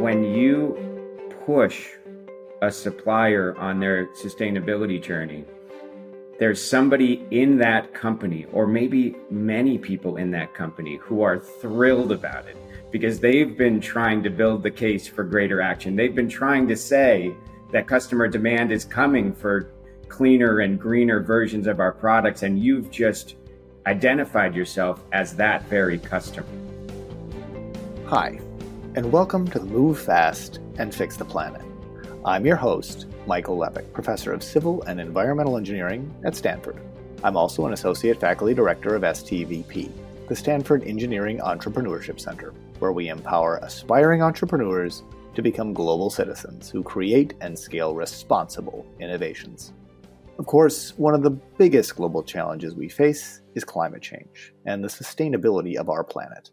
when you push a supplier on their sustainability journey, there's somebody in that company, or maybe many people in that company, who are thrilled about it because they've been trying to build the case for greater action. They've been trying to say that customer demand is coming for cleaner and greener versions of our products, and you've just identified yourself as that very customer. Hi, and welcome to the Move Fast and Fix the Planet. I'm your host, Michael Lepech, professor of civil and environmental engineering at Stanford. I'm also an associate faculty director of STVP, the Stanford Engineering Entrepreneurship Center, where we empower aspiring entrepreneurs to become global citizens who create and scale responsible innovations. Of course, one of the biggest global challenges we face is climate change and the sustainability of our planet.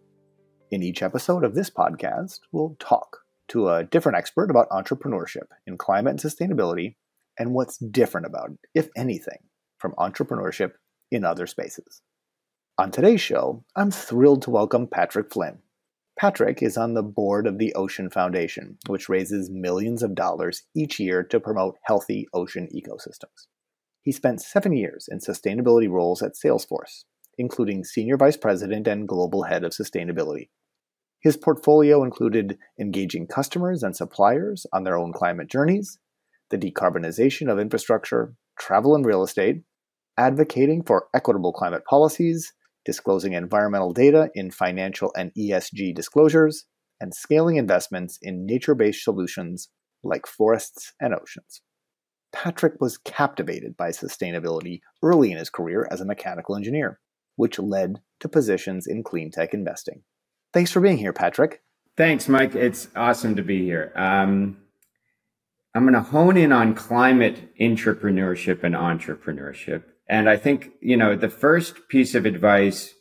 In each episode of this podcast, we'll talk to a different expert about entrepreneurship in climate and sustainability and what's different about it, if anything, from entrepreneurship in other spaces. On today's show, I'm thrilled to welcome Patrick Flynn. Patrick is on the board of the Ocean Foundation, which raises millions of dollars each year to promote healthy ocean ecosystems. He spent seven years in sustainability roles at Salesforce, including Senior Vice President and Global Head of Sustainability. His portfolio included engaging customers and suppliers on their own climate journeys, the decarbonization of infrastructure, travel and real estate, advocating for equitable climate policies, disclosing environmental data in financial and ESG disclosures, and scaling investments in nature based solutions like forests and oceans. Patrick was captivated by sustainability early in his career as a mechanical engineer which led to positions in clean tech investing. Thanks for being here, Patrick. Thanks, Mike. It's awesome to be here. Um, I'm going to hone in on climate entrepreneurship and entrepreneurship. And I think, you know, the first piece of advice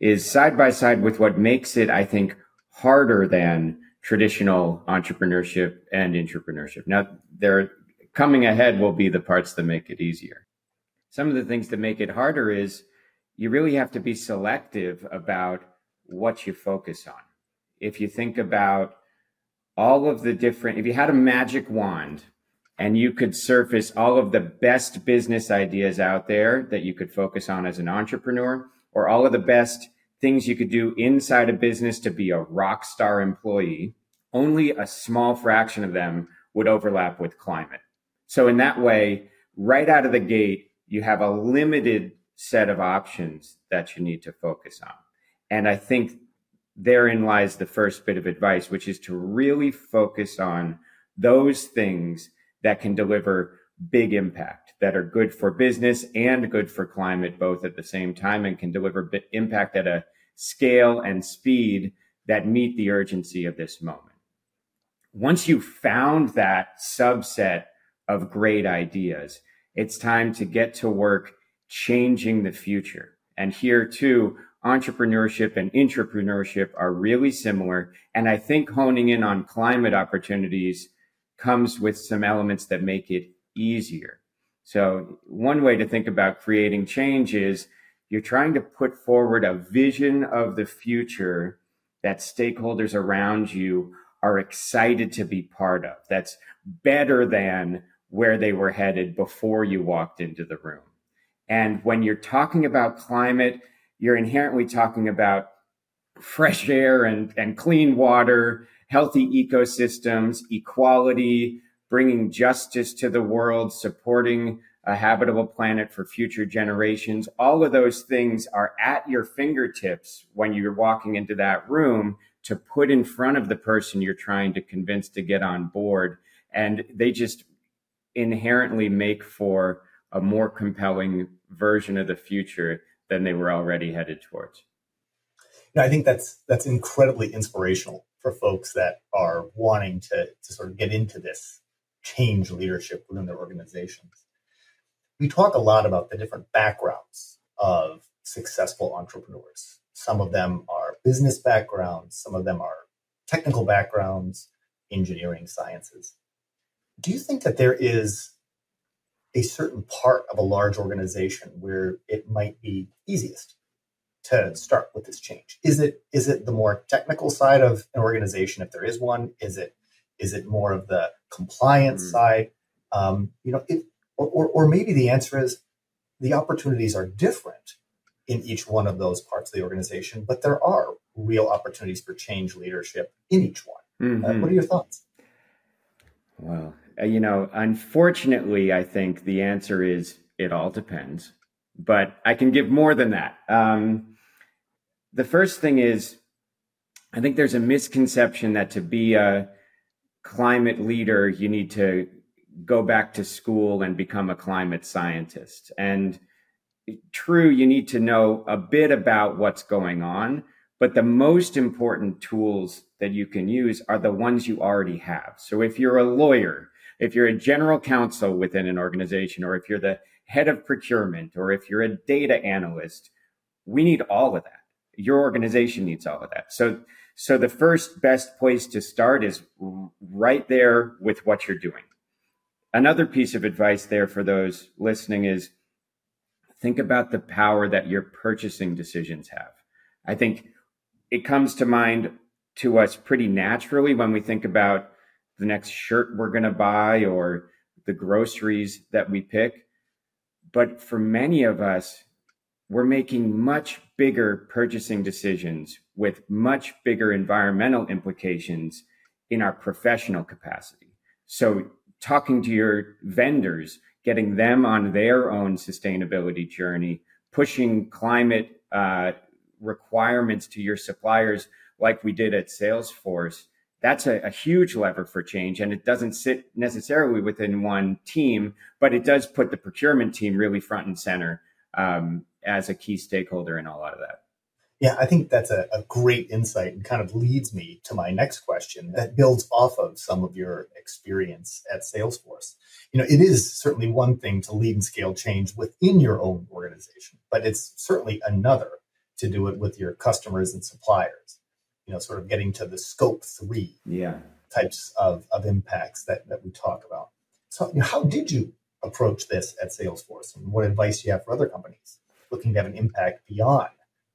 is side by side with what makes it, I think, harder than traditional entrepreneurship and entrepreneurship. Now, they're coming ahead will be the parts that make it easier. Some of the things that make it harder is you really have to be selective about what you focus on. If you think about all of the different, if you had a magic wand and you could surface all of the best business ideas out there that you could focus on as an entrepreneur, or all of the best things you could do inside a business to be a rock star employee, only a small fraction of them would overlap with climate. So in that way, right out of the gate, you have a limited set of options that you need to focus on. And I think therein lies the first bit of advice, which is to really focus on those things that can deliver big impact that are good for business and good for climate both at the same time and can deliver impact at a scale and speed that meet the urgency of this moment. Once you've found that subset of great ideas, it's time to get to work changing the future. And here too, entrepreneurship and entrepreneurship are really similar. And I think honing in on climate opportunities comes with some elements that make it easier. So one way to think about creating change is you're trying to put forward a vision of the future that stakeholders around you are excited to be part of. That's better than where they were headed before you walked into the room. And when you're talking about climate, you're inherently talking about fresh air and, and clean water, healthy ecosystems, equality, bringing justice to the world, supporting a habitable planet for future generations. All of those things are at your fingertips when you're walking into that room to put in front of the person you're trying to convince to get on board. And they just inherently make for a more compelling version of the future than they were already headed towards. I think that's that's incredibly inspirational for folks that are wanting to, to sort of get into this change leadership within their organizations. We talk a lot about the different backgrounds of successful entrepreneurs. Some of them are business backgrounds, some of them are technical backgrounds, engineering sciences. Do you think that there is a certain part of a large organization where it might be easiest to start with this change? Is it is it the more technical side of an organization, if there is one? Is it is it more of the compliance mm. side? Um, you know, it, or, or, or maybe the answer is the opportunities are different in each one of those parts of the organization, but there are real opportunities for change leadership in each one. Mm-hmm. Uh, what are your thoughts? Well, uh, you know, unfortunately, I think the answer is it all depends, but I can give more than that. Um, the first thing is, I think there's a misconception that to be a climate leader, you need to go back to school and become a climate scientist. And true, you need to know a bit about what's going on, but the most important tools that you can use are the ones you already have. So if you're a lawyer, if you're a general counsel within an organization, or if you're the head of procurement, or if you're a data analyst, we need all of that. Your organization needs all of that. So, so the first best place to start is right there with what you're doing. Another piece of advice there for those listening is think about the power that your purchasing decisions have. I think it comes to mind to us pretty naturally when we think about the next shirt we're going to buy or the groceries that we pick. But for many of us, we're making much bigger purchasing decisions with much bigger environmental implications in our professional capacity. So, talking to your vendors, getting them on their own sustainability journey, pushing climate uh, requirements to your suppliers, like we did at Salesforce, that's a, a, huge lever for change. And it doesn't sit necessarily within one team, but it does put the procurement team really front and center um, as a key stakeholder in a lot of that. Yeah, I think that's a, a, great insight and kind of leads me to my next question that builds off of some of your experience at Salesforce. You know, it is certainly one thing to lead and scale change within your own organization, but it's certainly another to do it with your customers and suppliers you know, sort of getting to the scope three yeah. types of, of impacts that, that we talk about. So, you know, how did you approach this at Salesforce? And what advice do you have for other companies looking to have an impact beyond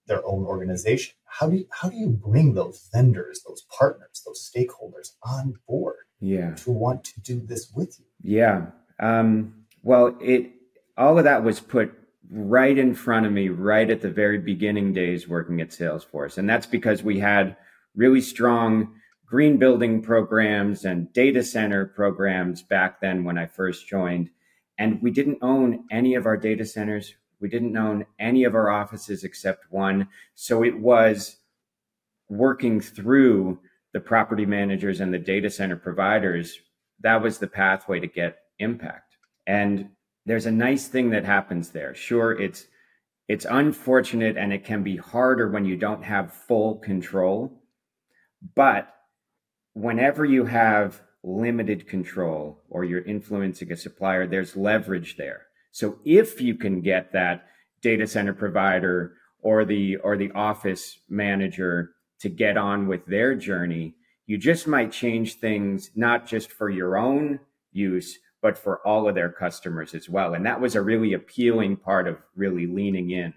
their own organization? How do you, how do you bring those vendors, those partners, those stakeholders on board yeah. to want to do this with you? Yeah. Um, well, it all of that was put right in front of me right at the very beginning days working at Salesforce. And that's because we had really strong green building programs and data center programs back then when I first joined. And we didn't own any of our data centers. We didn't own any of our offices except one. So it was working through the property managers and the data center providers. That was the pathway to get impact. And there's a nice thing that happens there. Sure, it's it's unfortunate and it can be harder when you don't have full control. But whenever you have limited control or you're influencing a supplier, there's leverage there. So if you can get that data center provider or the or the office manager to get on with their journey, you just might change things not just for your own use, but for all of their customers as well. And that was a really appealing part of really leaning in.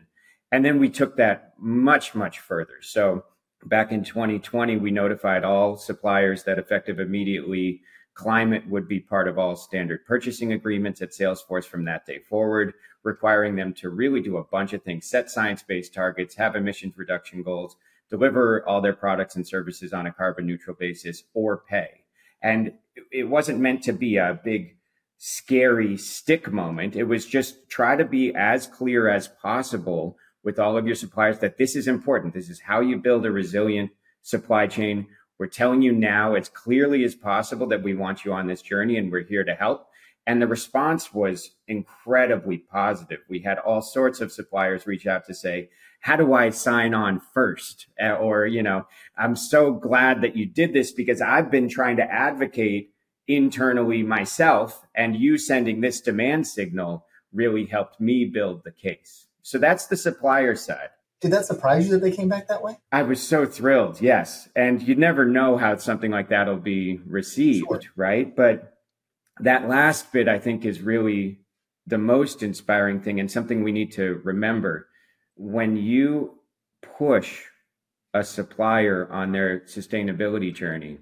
And then we took that much, much further. So back in 2020, we notified all suppliers that effective immediately, climate would be part of all standard purchasing agreements at Salesforce from that day forward, requiring them to really do a bunch of things, set science based targets, have emissions reduction goals, deliver all their products and services on a carbon neutral basis, or pay. And it wasn't meant to be a big scary stick moment. It was just try to be as clear as possible with all of your suppliers that this is important. This is how you build a resilient supply chain. We're telling you now as clearly as possible that we want you on this journey and we're here to help. And the response was incredibly positive. We had all sorts of suppliers reach out to say, how do I sign on first? Uh, or, you know, I'm so glad that you did this because I've been trying to advocate internally myself and you sending this demand signal really helped me build the case. So that's the supplier side. Did that surprise you that they came back that way? I was so thrilled, yes. And you never know how something like that'll be received, sure. right? But that last bit, I think, is really the most inspiring thing and something we need to remember. When you push a supplier on their sustainability journey,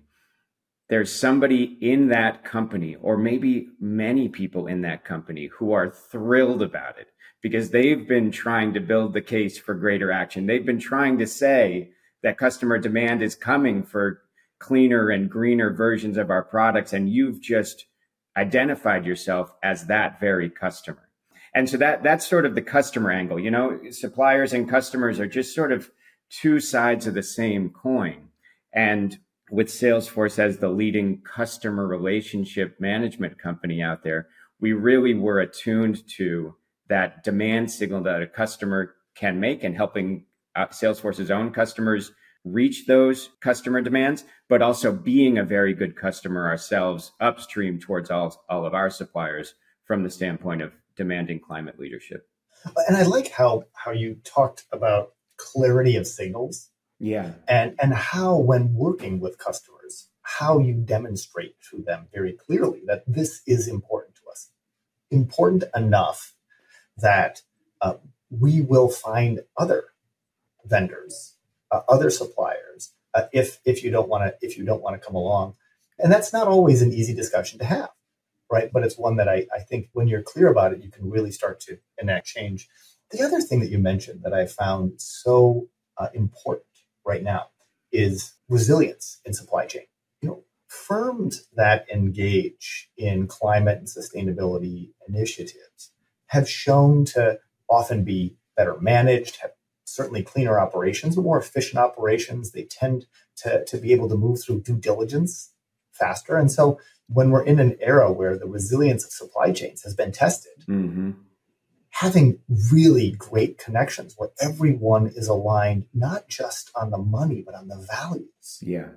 there's somebody in that company, or maybe many people in that company, who are thrilled about it because they've been trying to build the case for greater action. They've been trying to say that customer demand is coming for cleaner and greener versions of our products. And you've just identified yourself as that very customer. And so that that's sort of the customer angle. You know, suppliers and customers are just sort of two sides of the same coin. And with Salesforce as the leading customer relationship management company out there, we really were attuned to that demand signal that a customer can make and helping uh, Salesforce's own customers reach those customer demands, but also being a very good customer ourselves upstream towards all, all of our suppliers from the standpoint of demanding climate leadership. And I like how how you talked about clarity of signals. Yeah. And and how when working with customers, how you demonstrate to them very clearly that this is important to us. Important enough that uh, we will find other vendors, uh, other suppliers, uh, if if you don't want to if you don't want to come along, and that's not always an easy discussion to have right? But it's one that I, I think when you're clear about it, you can really start to enact change. The other thing that you mentioned that I found so uh, important right now is resilience in supply chain. You know, firms that engage in climate and sustainability initiatives have shown to often be better managed, have certainly cleaner operations, but more efficient operations. They tend to, to be able to move through due diligence faster. And so when we're in an era where the resilience of supply chains has been tested, mm-hmm. Having really great connections where everyone is aligned not just on the money but on the values yeah.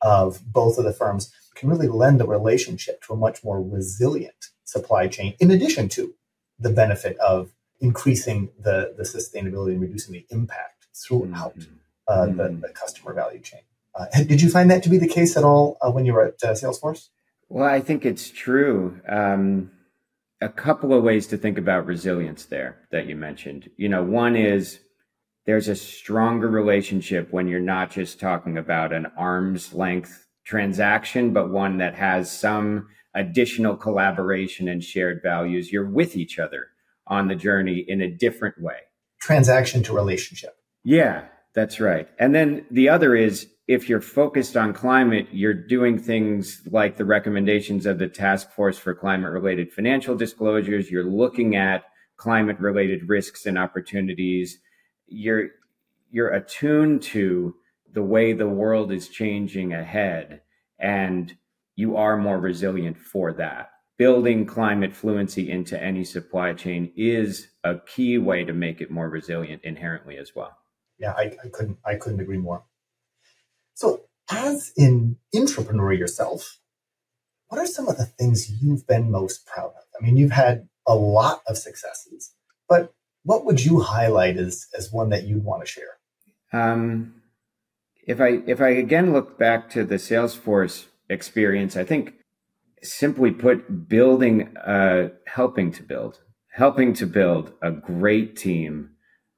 of both of the firms can really lend the relationship to a much more resilient supply chain. In addition to the benefit of increasing the the sustainability and reducing the impact throughout mm-hmm. Uh, mm-hmm. The, the, customer value chain. Uh, did you find that to be the case at all uh, when you were at uh, Salesforce? Well, I think it's true. Um, a couple of ways to think about resilience there that you mentioned. You know, one is there's a stronger relationship when you're not just talking about an arm's length transaction, but one that has some additional collaboration and shared values. You're with each other on the journey in a different way. Transaction to relationship. Yeah, that's right. And then the other is if you're focused on climate, you're doing things like the recommendations of the task force for climate related financial disclosures. You're looking at climate related risks and opportunities. You're, you're attuned to the way the world is changing ahead and you are more resilient for that. Building climate fluency into any supply chain is a key way to make it more resilient inherently as well. Yeah, I, I couldn't I couldn't agree more. So, as an entrepreneur yourself, what are some of the things you've been most proud of? I mean, you've had a lot of successes, but what would you highlight as as one that you'd want to share? Um, if I if I again look back to the Salesforce experience, I think simply put, building, uh, helping to build, helping to build a great team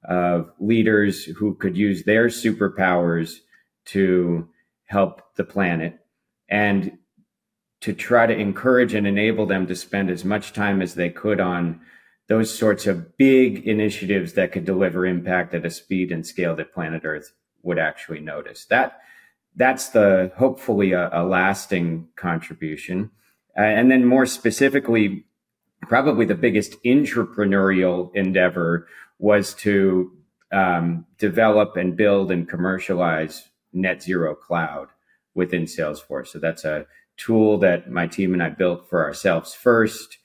of leaders who could use their superpowers to help the planet and to try to encourage and enable them to spend as much time as they could on those sorts of big initiatives that could deliver impact at a speed and scale that planet Earth would actually notice. That that's the hopefully a, a lasting contribution. Uh, and then more specifically, probably the biggest entrepreneurial endeavor was to um, develop and build and commercialize net zero cloud within Salesforce. So that's a tool that my team and I built for ourselves first,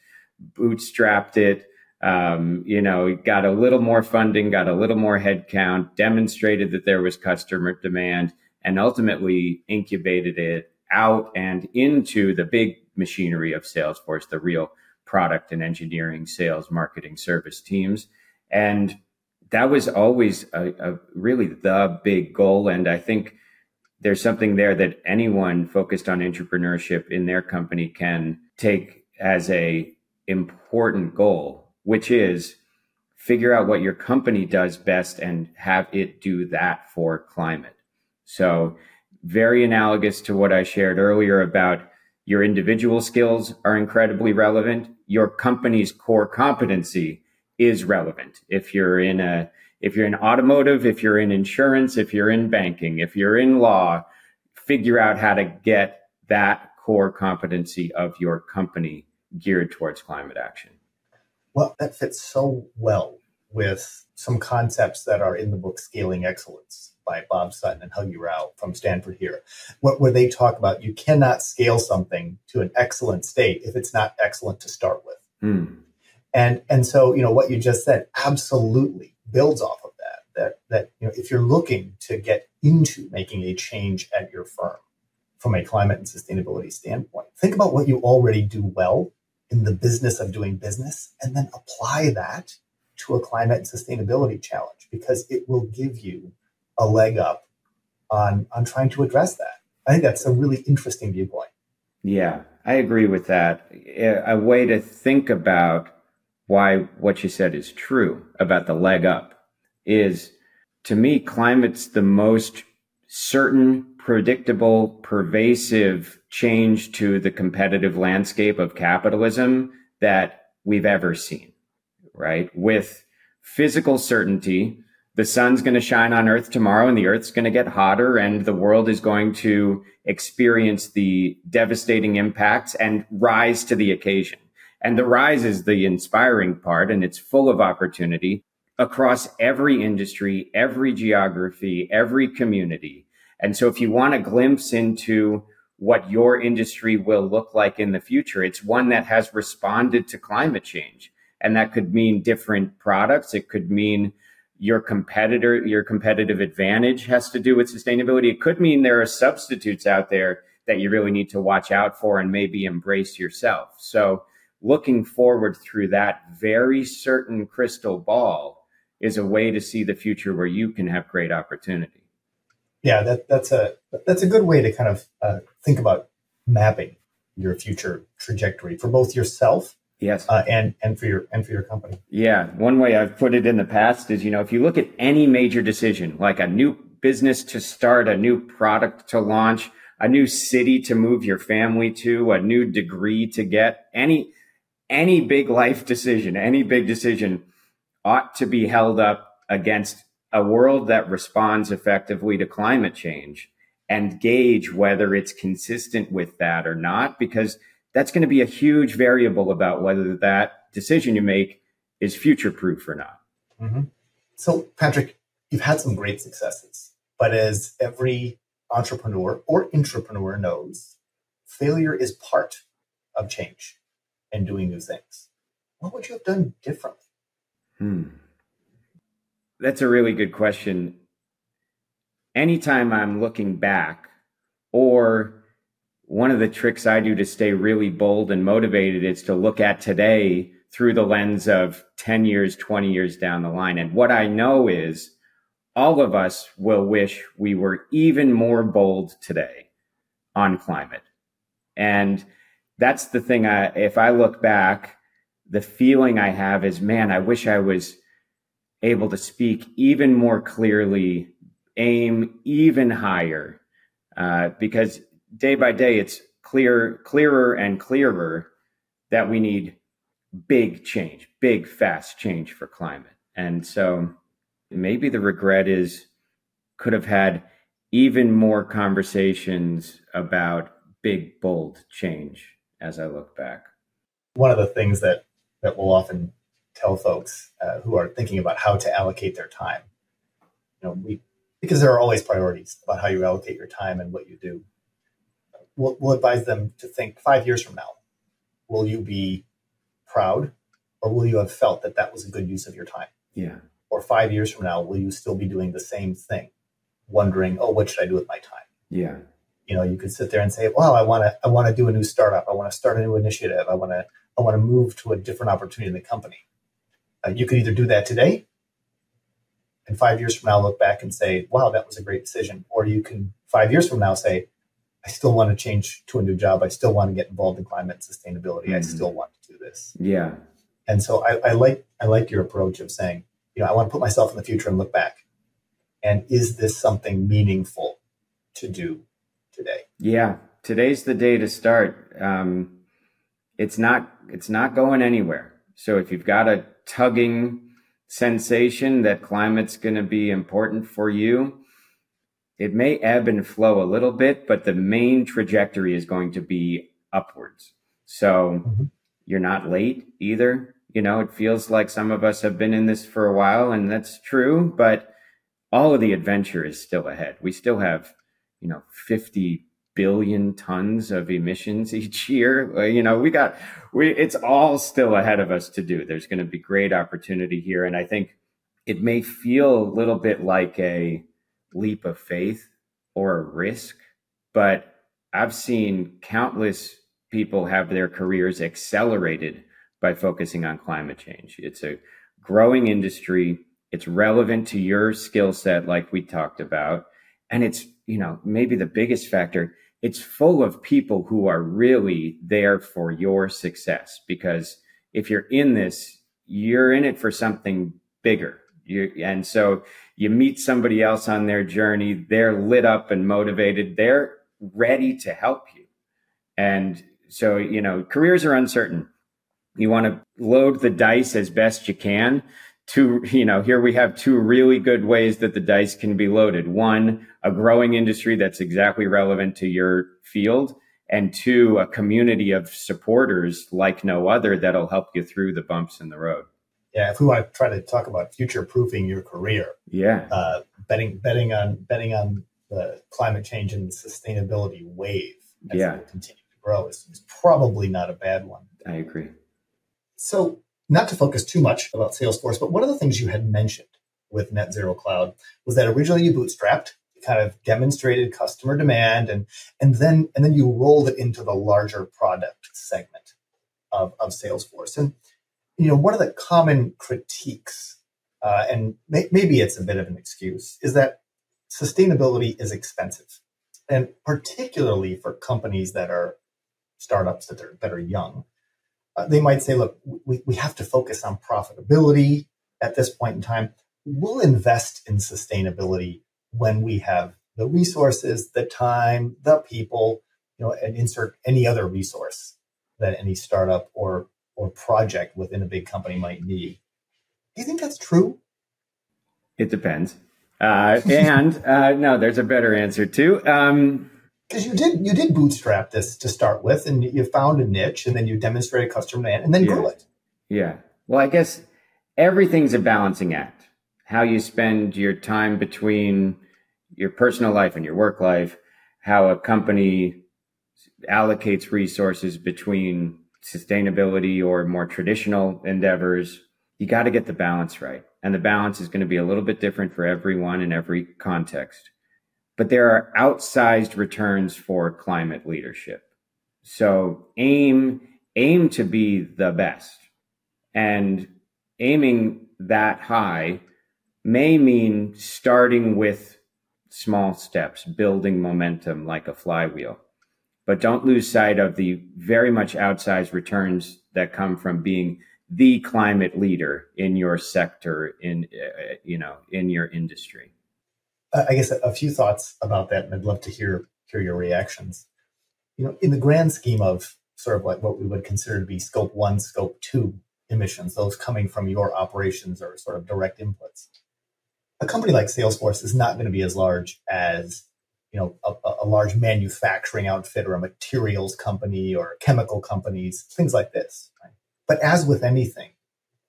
bootstrapped it, um, you know, got a little more funding, got a little more headcount, demonstrated that there was customer demand, and ultimately incubated it out and into the big machinery of Salesforce, the real product and engineering, sales, marketing, service teams. And that was always a, a really the big goal. And I think there's something there that anyone focused on entrepreneurship in their company can take as a important goal, which is figure out what your company does best and have it do that for climate. So very analogous to what I shared earlier about your individual skills are incredibly relevant. Your company's core competency is relevant. If you're in a, if you're in automotive, if you're in insurance, if you're in banking, if you're in law, figure out how to get that core competency of your company geared towards climate action. Well, that fits so well with some concepts that are in the book Scaling Excellence by Bob Sutton and Huggy Rao from Stanford here, where they talk about you cannot scale something to an excellent state if it's not excellent to start with. Mm. And and so you know what you just said absolutely builds off of that. That that you know if you're looking to get into making a change at your firm from a climate and sustainability standpoint, think about what you already do well in the business of doing business, and then apply that to a climate and sustainability challenge because it will give you a leg up on on trying to address that. I think that's a really interesting viewpoint. Yeah, I agree with that. A way to think about why what you said is true about the leg up is to me climate's the most certain predictable pervasive change to the competitive landscape of capitalism that we've ever seen right? With physical certainty the sun's going to shine on earth tomorrow and the earth's going to get hotter and the world is going to experience the devastating impacts and rise to the occasion and the rise is the inspiring part and it's full of opportunity across every industry, every geography, every community. And so if you want a glimpse into what your industry will look like in the future, it's one that has responded to climate change. And that could mean different products. It could mean your competitor, your competitive advantage has to do with sustainability. It could mean there are substitutes out there that you really need to watch out for and maybe embrace yourself. So looking forward through that very certain crystal ball is a way to see the future where you can have great opportunity. Yeah, that, that's a that's a good way to kind of uh, think about mapping your future trajectory for both yourself yes uh, and and for your and for your company yeah one way i've put it in the past is you know if you look at any major decision like a new business to start a new product to launch a new city to move your family to a new degree to get any any big life decision, any big decision ought to be held up against a world that responds effectively to climate change and gauge whether it's consistent with that or not, because that's going to be a huge variable about whether that decision you make is future proof or not. Mm-hmm. So, Patrick, you've had some great successes, but as every entrepreneur or intrapreneur knows, failure is part of change and doing new things. What would you have done differently? Hmm. That's a really good question. Anytime I'm looking back, or one of the tricks I do to stay really bold and motivated is to look at today through the lens of 10 years, 20 years down the line. And what I know is all of us will wish we were even more bold today on climate. And that's the thing. I, if I look back, the feeling I have is, man, I wish I was able to speak even more clearly, aim even higher, uh, because day by day it's clear, clearer and clearer that we need big change, big fast change for climate. And so maybe the regret is could have had even more conversations about big bold change as I look back. One of the things that that we'll often tell folks uh, who are thinking about how to allocate their time, you know, we because there are always priorities about how you allocate your time and what you do. We'll, we'll advise them to think five years from now. Will you be proud, or will you have felt that that was a good use of your time? Yeah. Or five years from now, will you still be doing the same thing, wondering, oh, what should I do with my time? Yeah you know you could sit there and say well i want to i want to do a new startup. I want to start a new initiative. I want to i want to move to a different opportunity in the company. Uh, you could either do that today and five years from now look back and say wow that was a great decision. Or you can five years from now say i still want to change to a new job. I still want to get involved in climate sustainability. Mm-hmm. i still want to do this. Yeah. And so I, I like I like your approach of saying, you know, I want to put myself in the future and look back. And is this something meaningful to do today? Yeah, today's the day to start. Um, it's not it's not going anywhere. So if you've got a tugging sensation that climate's going to be important for you, it may ebb and flow a little bit, but the main trajectory is going to be upwards. So mm-hmm. you're not late either. You know, it feels like some of us have been in this for a while, and that's true, but all of the adventure is still ahead. We still have, you know, 50 billion tons of emissions each year. You know, we got, we, it's all still ahead of us to do. There's going to be great opportunity here. And I think it may feel a little bit like a leap of faith or a risk, but I've seen countless people have their careers accelerated by focusing on climate change. It's a growing industry. It's relevant to your skill set, like we talked about. And it's, you know, maybe the biggest factor. It's full of people who are really there for your success because if you're in this, you're in it for something bigger. You, and so you meet somebody else on their journey. They're lit up and motivated. They're ready to help you. And so, you know, careers are uncertain you want to load the dice as best you can two you know here we have two really good ways that the dice can be loaded. One a growing industry that's exactly relevant to your field and two a community of supporters like no other that'll help you through the bumps in the road. Yeah if we want to try to talk about future proofing your career yeah. uh, betting betting on betting on the climate change and sustainability wave as yeah. it continue to grow is, is probably not a bad one. I agree. So, not to focus too much about Salesforce, but one of the things you had mentioned with Net Zero Cloud was that originally you bootstrapped, you kind of demonstrated customer demand, and and then and then you rolled it into the larger product segment of, of Salesforce. And you know, one of the common critiques, uh, and may, maybe it's a bit of an excuse, is that sustainability is expensive, and particularly for companies that are startups that are that are young uh, they might say, look, we, we have to focus on profitability at this point in time. We'll invest in sustainability when we have the resources, the time, the people, you know, and insert any other resource that any startup or or project within a big company might need. Do you think that's true? It depends. Uh, and uh, no, there's a better answer too. Um, because you did you did bootstrap this to start with, and you found a niche, and then you demonstrated customer demand, and then yeah. grew it. Yeah. Well, I guess everything's a balancing act. How you spend your time between your personal life and your work life, how a company allocates resources between sustainability or more traditional endeavors. You got to get the balance right. And the balance is going to be a little bit different for everyone in every context but there are outsized returns for climate leadership. So aim aim to be the best. And aiming that high may mean starting with small steps, building momentum like a flywheel. But don't lose sight of the very much outsized returns that come from being the climate leader in your sector in uh, you know in your industry. I guess a, a few thoughts about that, and I'd love to hear hear your reactions. You know, in the grand scheme of sort of like what we would consider to be scope one, scope two emissions, those coming from your operations or sort of direct inputs. A company like Salesforce is not going to be as large as you know a, a, large manufacturing outfit or a materials company or chemical companies, things like this. Right? But as with anything,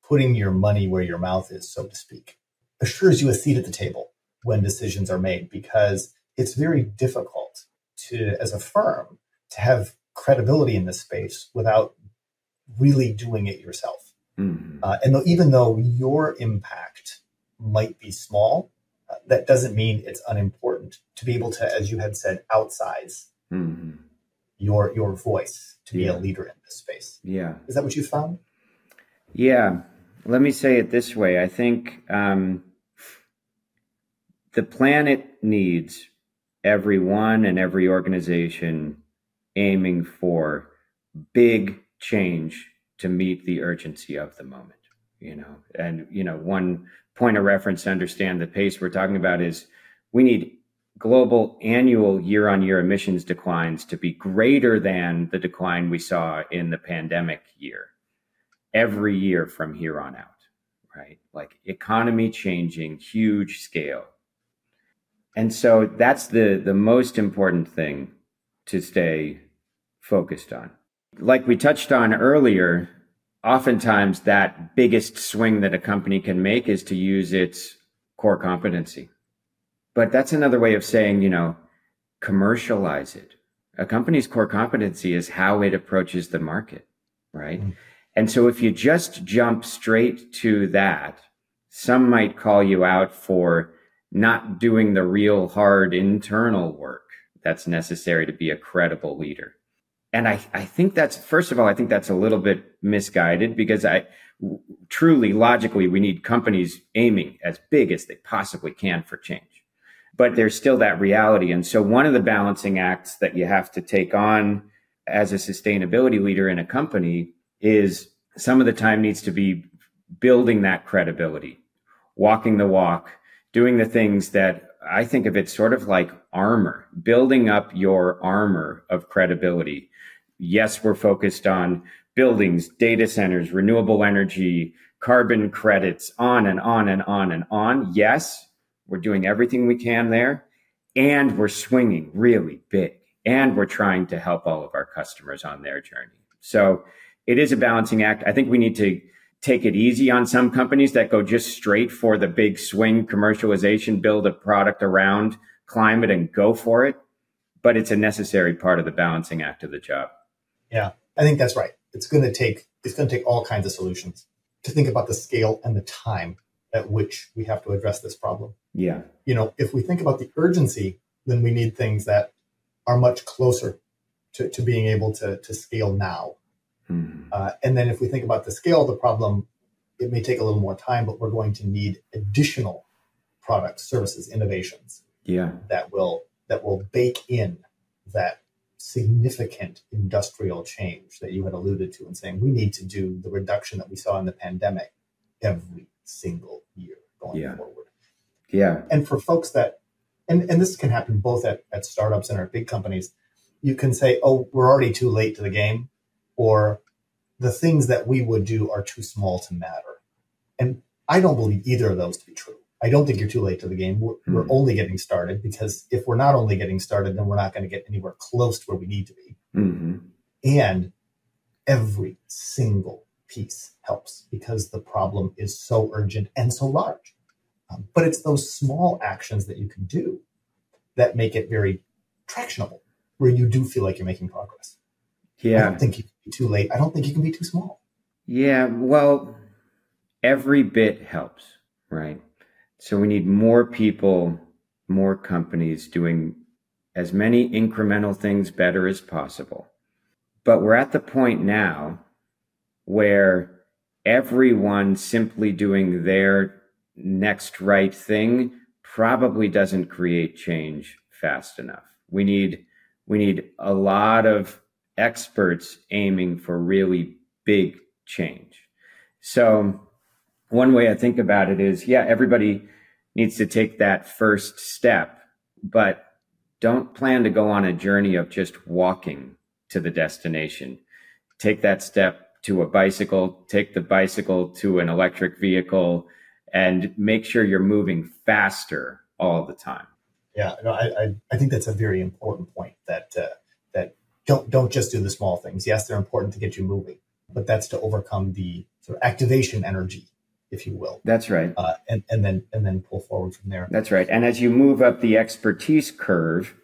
putting your money where your mouth is, so to speak, assures you a seat at the table when decisions are made because it's very difficult to, as a firm, to have credibility in this space without really doing it yourself. Mm-hmm. Uh, and though, even though your impact might be small, uh, that doesn't mean it's unimportant to be able to, as you had said, outsize mm-hmm. your your voice to yeah. be a leader in this space. Yeah, is that what you found? Yeah, let me say it this way. I think um, the planet needs everyone and every organization aiming for big change to meet the urgency of the moment, you know. And, you know, one point of reference to understand the pace we're talking about is we need global annual year on year emissions declines to be greater than the decline we saw in the pandemic year every year from here on out, right? Like economy changing, huge scale. And so that's the, the most important thing to stay focused on. Like we touched on earlier, oftentimes that biggest swing that a company can make is to use its core competency. But that's another way of saying, you know, commercialize it. A company's core competency is how it approaches the market, right? Mm-hmm. And so if you just jump straight to that, some might call you out for not doing the real hard internal work that's necessary to be a credible leader and I, I think that's first of all, I think that's a little bit misguided because I truly logically we need companies aiming as big as they possibly can for change. But there's still that reality. And so one of the balancing acts that you have to take on as a sustainability leader in a company is some of the time needs to be building that credibility, walking the walk, doing the things that I think of it sort of like armor, building up your armor of credibility yes, we're focused on buildings, data centers, renewable energy, carbon credits, on and on and on and on. Yes, we're doing everything we can there. And we're swinging really big. And we're trying to help all of our customers on their journey. So it is a balancing act. I think we need to take it easy on some companies that go just straight for the big swing commercialization, build a product around climate and go for it. But it's a necessary part of the balancing act of the job. Yeah, I think that's right. It's going to take it's going to take all kinds of solutions to think about the scale and the time at which we have to address this problem. Yeah. You know, if we think about the urgency, then we need things that are much closer to, to being able to, to scale now. Mm-hmm. Uh, and then if we think about the scale of the problem, it may take a little more time, but we're going to need additional products, services, innovations. Yeah. That will that will bake in that significant industrial change that you had alluded to and saying we need to do the reduction that we saw in the pandemic every single year going yeah. forward. Yeah. And for folks that and, and this can happen both at, at startups and at big companies, you can say, oh, we're already too late to the game, or the things that we would do are too small to matter. And I don't believe either of those to be true. I don't think you're too late to the game. We're, mm. we're, hmm. only getting started because if we're not only getting started, then we're not going to get anywhere close to where we need to be. Mm-hmm. And every single piece helps because the problem is so urgent and so large. Um, but it's those small actions that you can do that make it very tractionable, where you do feel like you're making progress. Yeah. I think you too late. I don't think you can be too small. Yeah. Well, every bit helps, right? So we need more people, more companies doing as many incremental things better as possible. But we're at the point now where everyone simply doing their next right thing probably doesn't create change fast enough. We need we need a lot of experts aiming for really big change. So one way I think about it is, yeah, everybody needs to take that first step, but don't plan to go on a journey of just walking to the destination. Take that step to a bicycle, take the bicycle to an electric vehicle, and make sure you're moving faster all the time. Yeah, no, I, I, I think that's a very important point that uh, that don't don't just do the small things. Yes, they're important to get you moving, but that's to overcome the sort of activation energy if you will. That's right. Uh, and and then and then pull forward from there. That's right. And as you move up the expertise curve,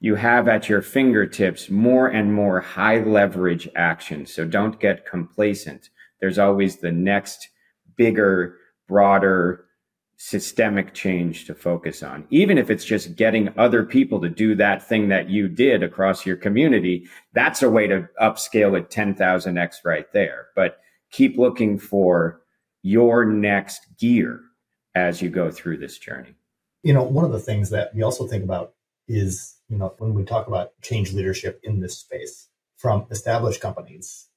you have at your fingertips more and more high leverage actions. So don't get complacent. There's always the next bigger, broader systemic change to focus on. Even if it's just getting other people to do that thing that you did across your community, that's a way to upscale it 10,000x right there. But keep looking for your next gear as you go through this journey? You know, one of the things that we also think about is, you know, when we talk about change leadership in this space from established companies,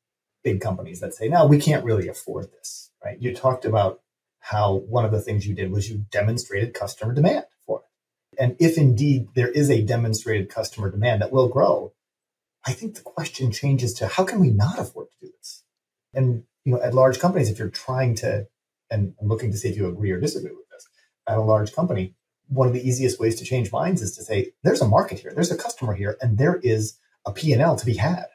big companies that say, no, we can't really afford this, right? You talked about how one of the things you did was you demonstrated customer demand for it. And if indeed there is a demonstrated customer demand that will grow, I think the question changes to how can we not afford to do this? And you know, at large companies, if you're trying to, and I'm looking to see if you agree or disagree with this, at a large company, one of the easiest ways to change minds is to say, there's a market here, there's a customer here, and there is a P&L to be had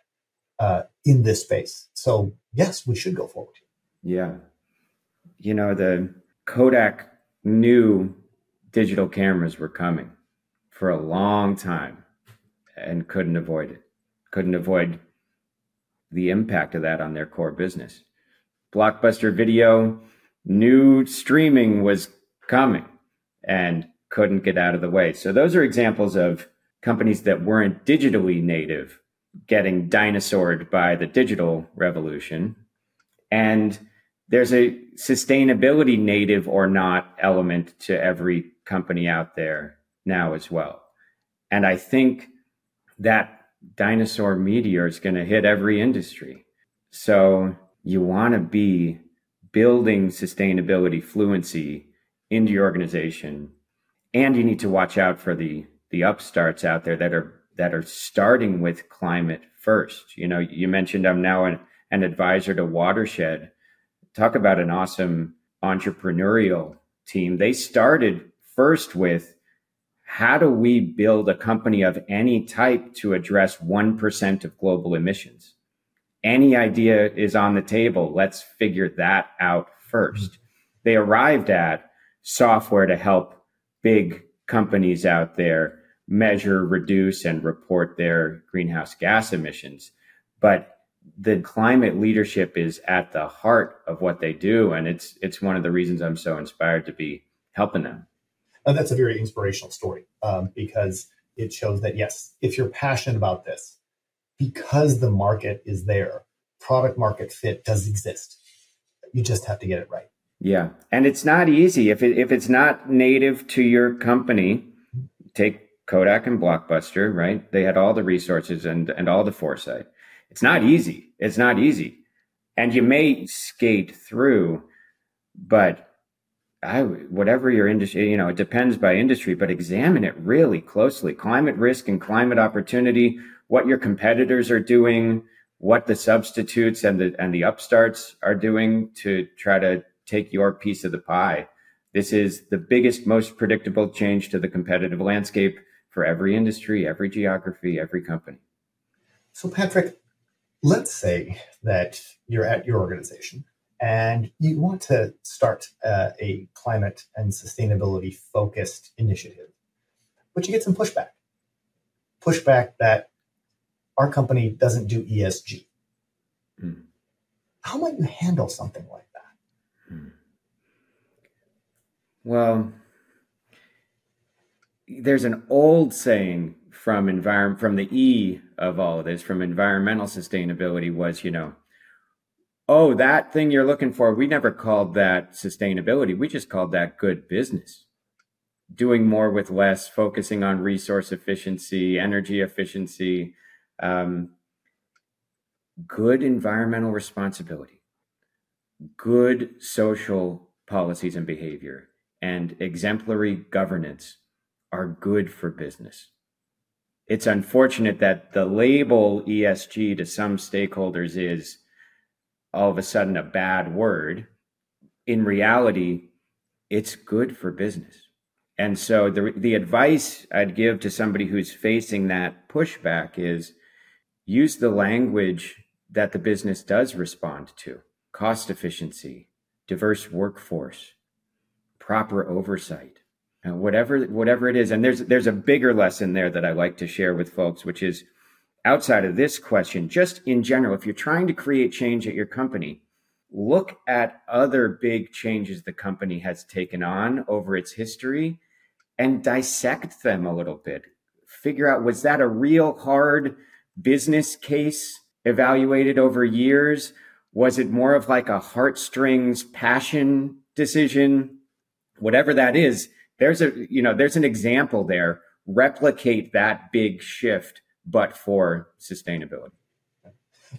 uh, in this space. So yes, we should go forward. Yeah. You know, the Kodak knew digital cameras were coming for a long time and couldn't avoid it. Couldn't avoid the impact of that on their core business. Blockbuster Video knew streaming was coming and couldn't get out of the way. So those are examples of companies that weren't digitally native getting dinosaured by the digital revolution. And there's a sustainability native or not element to every company out there now as well. And I think that dinosaur meteor is going to hit every industry. So you want to be building sustainability fluency into your organization and you need to watch out for the the upstarts out there that are that are starting with climate first. You know, you mentioned I'm now an, an advisor to Watershed. Talk about an awesome entrepreneurial team. They started first with how do we build a company of any type to address 1% of global emissions? Any idea is on the table. Let's figure that out 1st mm-hmm. They arrived at software to help big companies out there measure, reduce, and report their greenhouse gas emissions. But the climate leadership is at the heart of what they do, and it's it's one of the reasons I'm so inspired to be helping them. And that's a very inspirational story um, because it shows that yes, if you're passionate about this, because the market is there, product market fit does exist. You just have to get it right. Yeah, and it's not easy if it, if it's not native to your company. Take Kodak and Blockbuster, right? They had all the resources and, and all the foresight. It's not easy. It's not easy. And you may skate through, but I, whatever your industry, you know, it depends by industry, but examine it really closely. Climate risk and climate opportunity, what your competitors are doing, what the substitutes and the, and the upstarts are doing to try to take your piece of the pie. This is the biggest, most predictable change to the competitive landscape for every industry, every geography, every company. So, Patrick, let's say that you're at your organization and you want to start uh, a climate and sustainability focused initiative, but you get some pushback. Pushback that our company doesn't do ESG. Mm. How might you handle something like that? Mm. Well, there's an old saying from environment from the E of all of this, from environmental sustainability was, you know, oh, that thing you're looking for, we never called that sustainability. We just called that good business. Doing more with less, focusing on resource efficiency, energy efficiency, um, good environmental responsibility, good social policies and behavior, and exemplary governance are good for business. It's unfortunate that the label ESG to some stakeholders is all of a sudden a bad word. In reality, it's good for business. And so the, the advice I'd give to somebody who's facing that pushback is use the language that the business does respond to cost efficiency, diverse workforce, proper oversight, uh, whatever whatever it is and there's there's a bigger lesson there that i like to share with folks which is outside of this question just in general if you're trying to create change at your company look at other big changes the company has taken on over its history and dissect them a little bit. Figure out was that a real hard business case evaluated over years? Was it more of like a heartstrings passion decision? Whatever that is there's a you know there's an example there replicate that big shift but for sustainability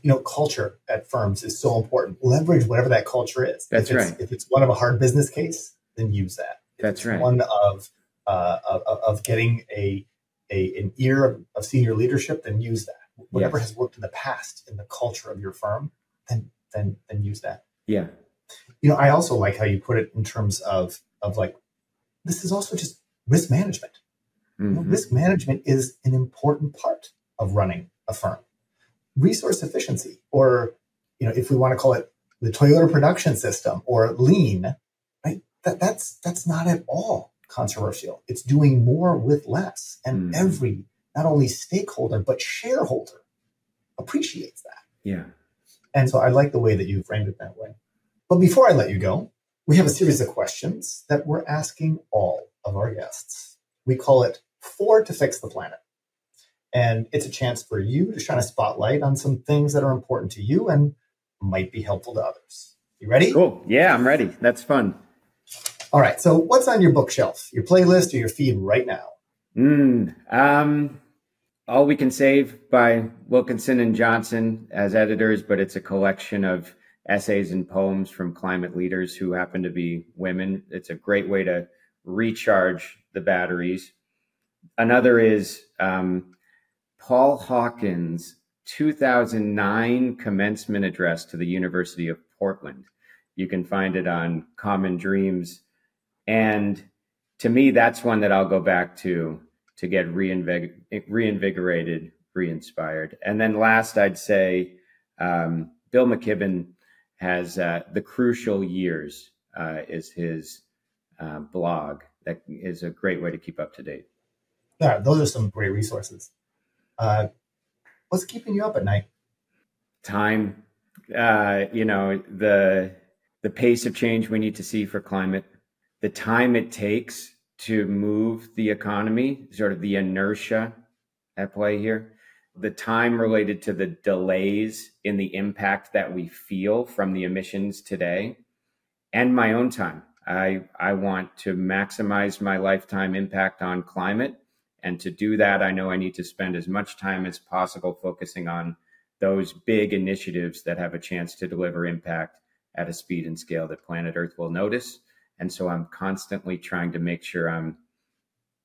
you know, culture at firms is so important. Leverage whatever that culture is. That's if right. If it's one of a hard business case, then use that. If That's right. One of, uh, of of getting a, a an ear of, of senior leadership, then use that. Whatever Yes. has worked in the past in the culture of your firm, then then then use that. Yeah. You know, I also like how you put it in terms of of like this is also just risk management. You know, risk management is an important part of running a firm. Resource efficiency, or you know, if we want to call it the Toyota production system or lean, right? That, that's that's not at all controversial. It's doing more with less, and Mhm. every not only stakeholder but shareholder appreciates that. Yeah. And so I like the way that you framed it that way. But before I let you go, we have a series of questions that we're asking all of our guests. We call it Four to Fix the Planet. And it's a chance for you to shine a spotlight on some things that are important to you and might be helpful to others. You ready? Cool. Yeah, I'm ready. That's fun. All right. So, what's on your bookshelf, your playlist, or your feed right now? Mm, um, All We Can Save by Wilkinson and Johnson as editors, but it's a collection of essays and poems from climate leaders who happen to be women. It's a great way to recharge the batteries. Another is um, Paul Hawken's 2009 commencement address to the University of Portland. You can find it on Common Dreams. And to me, that's one that I'll go back to to get reinvig- reinvigorated, re-inspired. And then last, I'd say um, Bill McKibben has uh, the Crucial Years uh, is his uh, blog that is a great way to keep up to date. Yeah, those are some great resources. Uh, what's keeping you up at night? Time, uh, you know the the pace of change we need to see for climate, the time it takes to move the economy, sort of the inertia at play here, the time related to the delays in the impact that we feel from the emissions today, and my own time. I, I want to maximize my lifetime impact on climate. And to do that, I know I need to spend as much time as possible focusing on those big initiatives that have a chance to deliver impact at a speed and scale that planet Earth will notice. And so I'm constantly trying to make sure I'm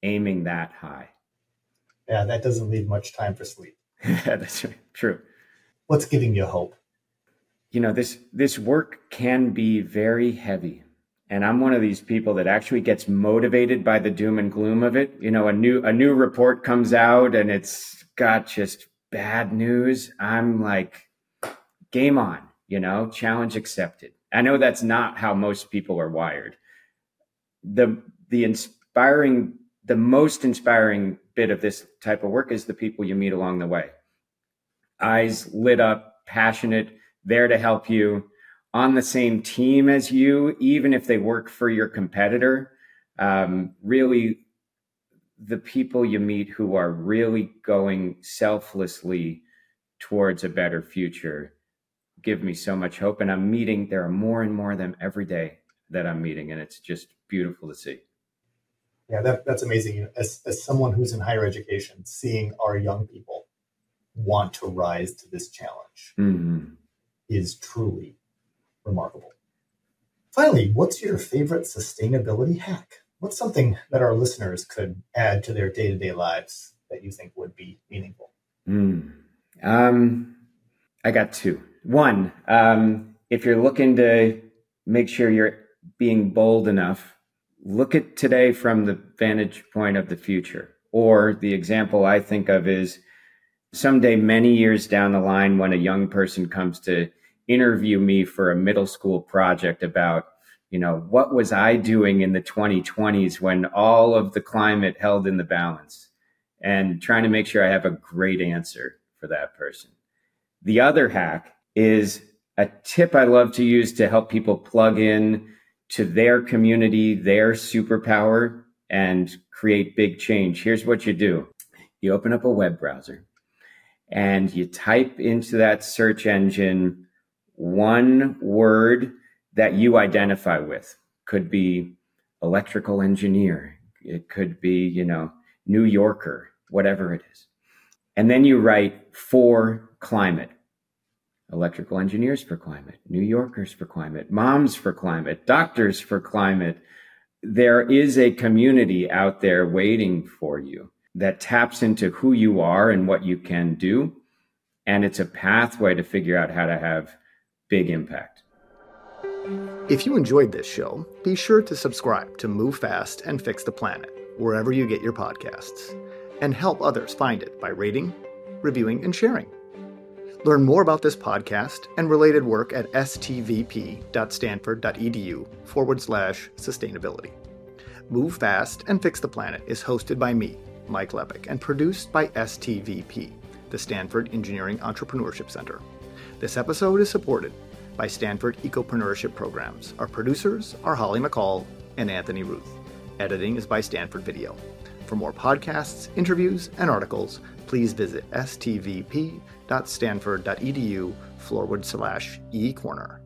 aiming that high. Yeah, that doesn't leave much time for sleep. That's true. What's giving you hope? You know, this this work can be very heavy. And I'm one of these people that actually gets motivated by the doom and gloom of it. You know, a new a new report comes out and it's got just bad news. I'm like, game on, you know, challenge accepted. I know that's not how most people are wired. The the inspiring the most inspiring bit of this type of work is the people you meet along the way. Eyes lit up, passionate, there to help you, on the same team as you, even if they work for your competitor. Um, really, the people you meet who are really going selflessly towards a better future give me so much hope. And I'm meeting, there are more and more of them every day that I'm meeting, and it's just beautiful to see. Yeah, that, that's amazing. As, as someone who's in higher education, seeing our young people want to rise to this challenge Mm-hmm. is truly remarkable. Finally, what's your favorite sustainability hack? What's something that our listeners could add to their day to day lives that you think would be meaningful? Mm. Um, I got two. One, um, if you're looking to make sure you're being bold enough, look at today from the vantage point of the future. Or the example I think of is someday, many years down the line, when a young person comes to interview me for a middle school project about, you know, what was I doing in the 2020s when all of the climate held in the balance? And trying to make sure I have a great answer for that person. The other hack is a tip I love to use to help people plug in to their community, their superpower, and create big change. Here's what you do you open up a web browser and you type into that search engine one word that you identify with. Could be electrical engineer, it could be, you know, New Yorker, whatever it is. And then you write for climate Electrical Engineers for Climate, New Yorkers for Climate, Moms for Climate, Doctors for Climate. There is a community out there waiting for you that taps into who you are and what you can do. And it's a pathway to figure out how to have big impact. If you enjoyed this show, be sure to subscribe to Move Fast and Fix the Planet wherever you get your podcasts, and help others find it by rating, reviewing, and sharing. Learn more about this podcast and related work at stvp.stanford.edu forward slash sustainability. Move Fast and Fix the Planet is hosted by me, Mike Lepech, and produced by STVP, the Stanford Engineering Entrepreneurship Center. This episode is supported by Stanford Ecopreneurship Programs. Our producers are Holly McCall and Anthony Ruth. Editing is by Stanford Video. For more podcasts, interviews, and articles, please visit stvp.stanford.edu forward slash ecorner.